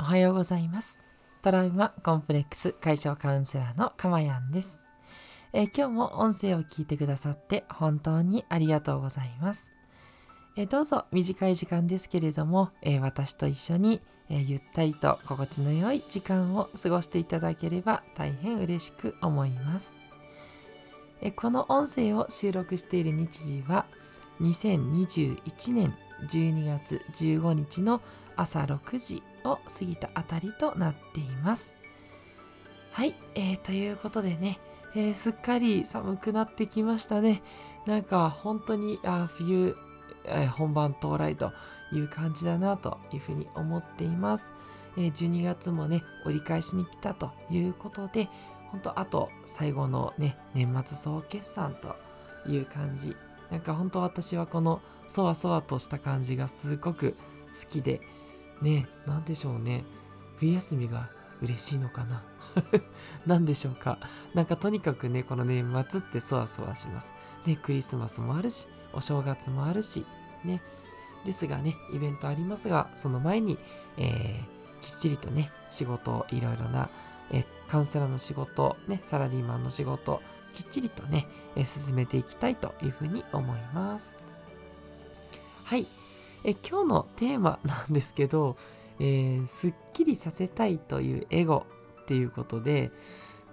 おはようございます。トラウマコンプレックス解消カウンセラーのかまやんです、えー、今日も音声を聞いてくださって本当にありがとうございます、えー、どうぞ短い時間ですけれども、えー、私と一緒に、えゆったりと心地の良い時間を過ごしていただければ大変嬉しく思います。えこの音声を収録している日時は2021年12月15日の朝6時を過ぎたあたりとなっています。はい、えー、ということでね、えー、すっかり寒くなってきましたね。なんか本当にあ冬、えー、本番到来という感じだなというふうに思っています。えー、12月もね、折り返しに来たということで、本当あと最後のね、年末総決算という感じ。なんか本当私はこのそわそわとした感じがすごく好きで、ね何でしょうね。冬休みが嬉しいのかな？何でしょうか？なんかとにかくねこの年末ってそわそわします。ねクリスマスもあるしお正月もあるしね。ですがねイベントありますがその前に、えー、きっちりとね仕事いろいろな、えカウンセラーの仕事ねサラリーマンの仕事きっちりとね、え進めていきたいというふうに思います。はい。え今日のテーマなんですけど、えー、すっきりさせたいというエゴっていうことで、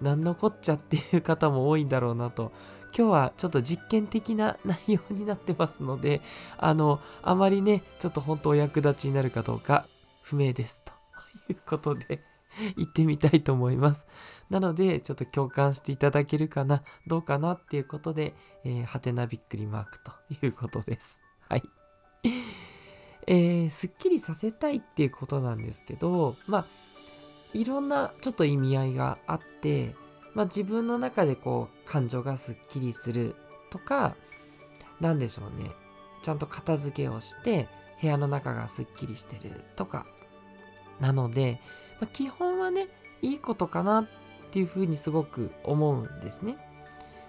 何のこっちゃっていう方も多いんだろうなと。今日はちょっと実験的な内容になってますので、あの、あまりね、ちょっと本当お役立ちになるかどうか不明です。ということで、行ってみたいと思います。なので、ちょっと共感していただけるかな、どうかなっていうことで、えー、はてなびっくりマークということです。はい。えー、すっきりさせたいっていうことなんですけど、まあ、いろんなちょっと意味合いがあって、まあ、自分の中でこう感情がすっきりするとか、なんでしょうね。ちゃんと片付けをして部屋の中がすっきりしてるとか。なので、まあ、基本はね、いいことかなっていうふうにすごく思うんですね。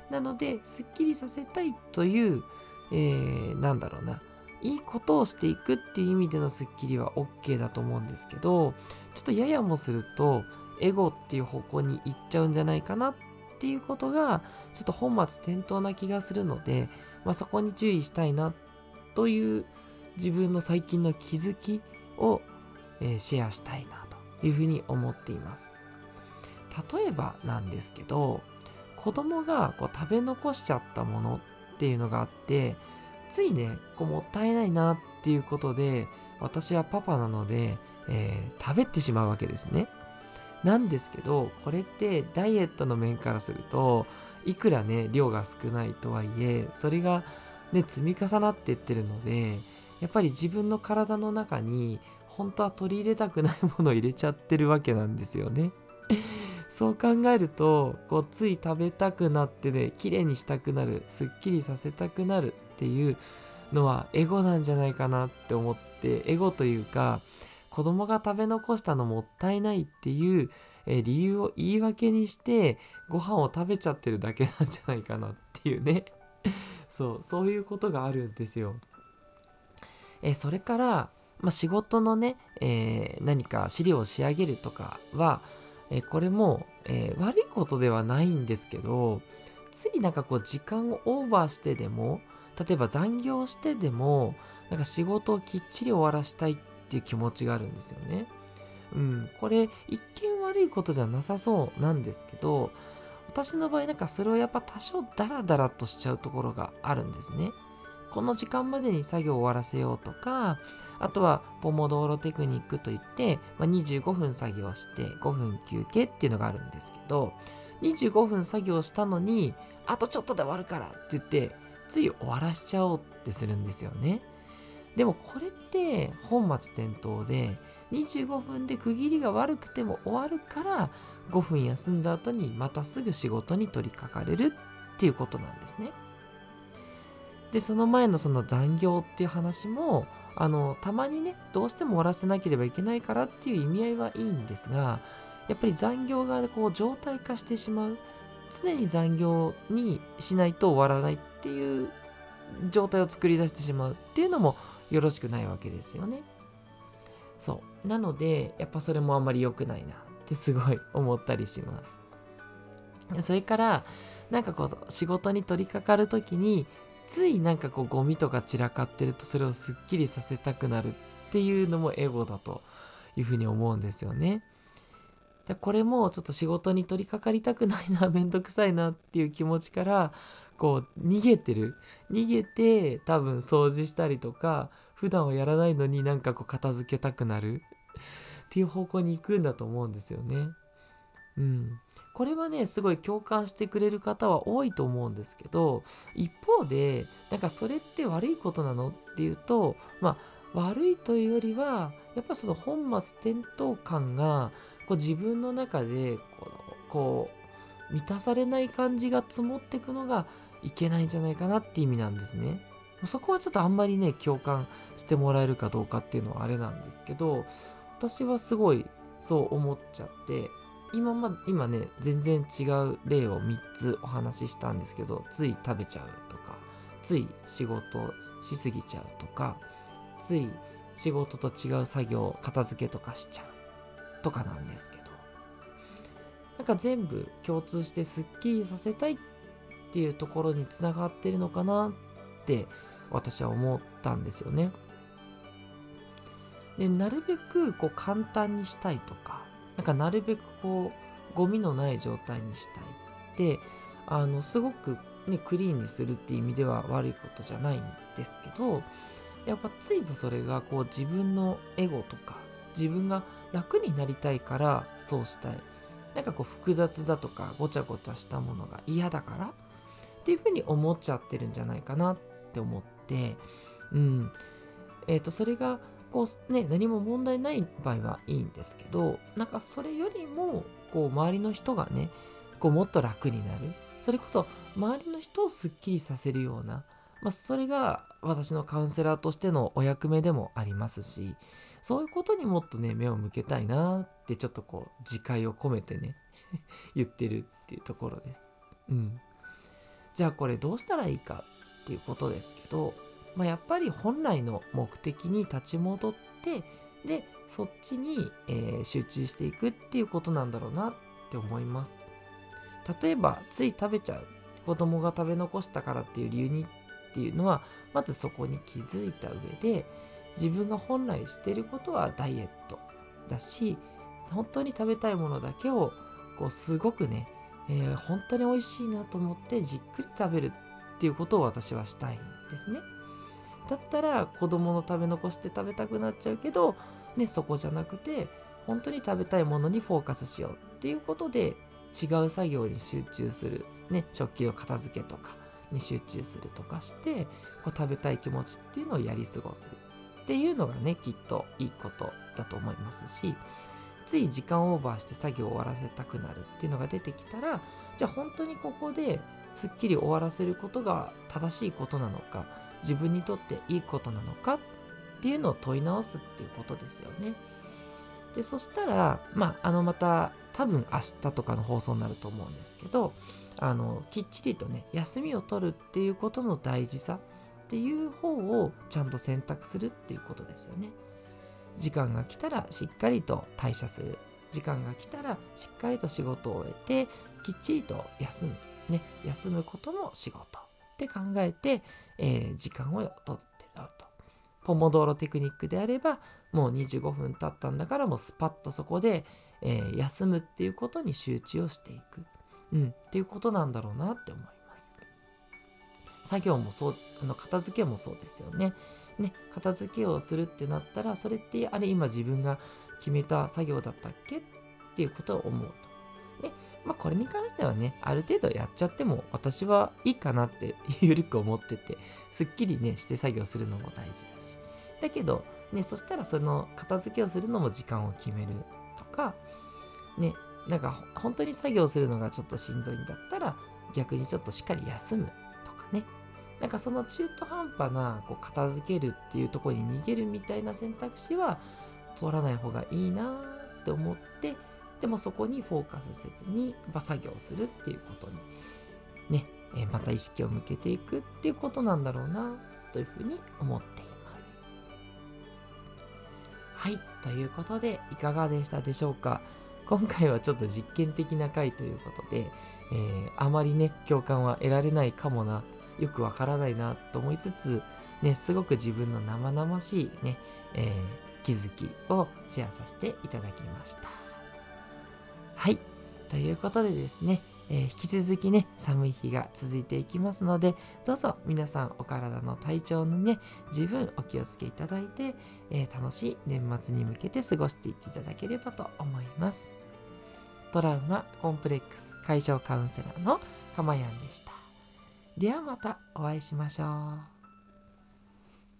なので、すっきりさせたいという、えー、なんだろうな、いいことをしていくっていう意味でのスッキリは OK だと思うんですけどちょっとややもするとエゴっていう方向に行っちゃうんじゃないかなっていうことがちょっと本末転倒な気がするので、まあ、そこに注意したいなという自分の最近の気づきを、えー、シェアしたいなというふうに思っています。例えばなんですけど子供がこう食べ残しちゃったものっていうのがあってついね、こうもったいないなっていうことで、私はパパなので、えー、食べてしまうわけですね。なんですけど、これってダイエットの面からすると、いくらね、量が少ないとはいえ、それがね、積み重なっていってるので、やっぱり自分の体の中に、本当は取り入れたくないものを入れちゃってるわけなんですよね。そう考えると、こう、つい食べたくなってね、綺麗にしたくなる、すっきりさせたくなるっていうのはエゴなんじゃないかなって思ってエゴというか子供が食べ残したのもったいないっていうえ理由を言い訳にしてご飯を食べちゃってるだけなんじゃないかなっていうね そうそういうことがあるんですよ。えそれから、まあ、仕事のね、えー、何か資料を仕上げるとかは、えこれも、えー、悪いことではないんですけどついなんかこう時間をオーバーしてでも例えば残業してでもなんか仕事をきっちり終わらしたいっていう気持ちがあるんですよね。うん、これ一見悪いことじゃなさそうなんですけど私の場合なんかそれをやっぱ多少ダラダラとしちゃうところがあるんですね。この時間までに作業を終わらせようとかあとはポモドーロテクニックといって、まあ、25分作業して5分休憩っていうのがあるんですけど25分作業したのにあとちょっとで終わるからって言ってつい終わらしちゃおうってするんですよね。でもこれって本末転倒で25分で区切りが悪くても終わるから5分休んだ後にまたすぐ仕事に取り掛かれるっていうことなんですね。でその前のその残業っていう話もあのたまにねどうしても終わらせなければいけないからっていう意味合いはいいんですがやっぱり残業がこう状態化してしまう。常に残業にしないと終わらないっていう状態を作り出してしまう。っていうのもよろしくないわけですよね。そう。なのでやっぱそれもあんまり良くないなってすごい思ったりします。それからなんかこう仕事に取り掛かる時についなんかこうゴミとか散らかってるとそれをすっきりさせたくなるっていうのもエゴだというふうに思うんですよね。でこれもちょっと仕事に取り掛かりたくないなめんどくさいなっていう気持ちからこう逃げてる逃げて多分掃除したりとか普段はやらないのになんかこう片付けたくなるっていう方向に行くんだと思うんですよね。うん、これはねすごい共感してくれる方は多いと思うんですけど一方でなんかそれって悪いことなのっていうとまあ悪いというよりはやっぱその本末転倒感がこう自分の中でこうこう満たされない感じが積もっていくのがいけないんじゃないかなって意味なんですね。そこはちょっとあんまりね共感してもらえるかどうかっていうのはあれなんですけど私はすごいそう思っちゃって今ま今ね全然違う例を3つお話ししたんですけどつい食べちゃうとかつい仕事しすぎちゃうとかつい仕事と違う作業片付けとかしちゃうとかなんですけどなんか全部共通してすっきりさせたいっていうところにつながってるのかなって私は思ったんですよね。でなるべくこう簡単にしたいとかなんかなるべくこうゴミのない状態にしたいってあのすごくねクリーンにするっていう意味では悪いことじゃないんですけどやっぱついぞそれがこう自分のエゴとか自分が楽になりたいからそうしたい。なんかこう複雑だとかごちゃごちゃしたものが嫌だからっていうふうに思っちゃってるんじゃないかなって思ってうん。えっ、ー、とそれがこうね何も問題ない場合はいいんですけどなんかそれよりもこう周りの人がねこうもっと楽になるそれこそ周りの人をすっきりさせるような、まあ、それが私のカウンセラーとしてのお役目でもありますしそういうことにもっとね目を向けたいなってちょっとこう自戒を込めてね 言ってるっていうところです。うん。じゃあこれどうしたらいいかっていうことですけどまあ、やっぱり本来の目的に立ち戻ってでそっちに、えー、集中していくっていうことなんだろうなって思います例えばつい食べちゃう子供が食べ残したからっていう理由にっていうのはまずそこに気づいた上で自分が本来してることはダイエットだし本当に食べたいものだけをこうすごくね、えー、本当に美味しいなと思ってじっくり食べるっていうことを私はしたいんですね。だったら子供の食べ残して食べたくなっちゃうけど、ね、そこじゃなくて本当に食べたいものにフォーカスしようっていうことで違う作業に集中する、ね、食器を片付けとかに集中するとかしてこう食べたい気持ちっていうのをやり過ごすっていうのがねきっといいことだと思いますしつい時間オーバーして作業を終わらせたくなるっていうのが出てきたらじゃあ本当にここですっきり終わらせることが正しいことなのか自分にとっていいことなのかっていうのを問い直すっていうことですよね。でそしたらまああのまた多分明日とかの放送になると思うんですけどあのきっちりとね休みを取るっていうことの大事さっていう方をちゃんと選択するっていうことですよね。時間が来たらしっかりと退社する。時間が来たらしっかりと仕事を終えてきっちりと休む。ね、休むことも仕事。って考えて、えー、時間をとってると。ポモドーロテクニックであれば、もう25分経ったんだから、もうスパッとそこで、えー、休むっていうことに集中をしていく。うん、っていうことなんだろうなって思います。作業もそう、あの片付けもそうですよね。ね、片付けをするってなったら、それってあれ今自分が決めた作業だったっけ？っていうことを思うと。まあ、これに関してはね、ある程度やっちゃっても私はいいかなってゆるく思ってて、すっきりね、して作業するのも大事だし。だけど、ね、そしたらその片付けをするのも時間を決めるとか、ね、なんか本当に作業するのがちょっとしんどいんだったら、逆にちょっとしっかり休むとかね。なんかその中途半端なこう片付けるっていうとこに逃げるみたいな選択肢は取らない方がいいなって思ってでもそこにフォーカスせずに、ま作業するっていうことにね、えまた意識を向けていくっていうことなんだろうなというふうに思っています。はいということでいかがでしたでしょうか今回はちょっと実験的な回ということで、えー、あまりね共感は得られないかもなよくわからないなと思いつつねすごく自分の生々しいね、えー、気づきをシェアさせていただきましたはいということでですねえー、引き続きね、寒い日が続いていきますので、どうぞ皆さんお体の体調のね、十分お気をつけいただいて、えー、楽しい年末に向けて過ごしていっていただければと思います。トラウマコンプレックス解消カウンセラーのかまやんでした。ではまたお会いしましょう。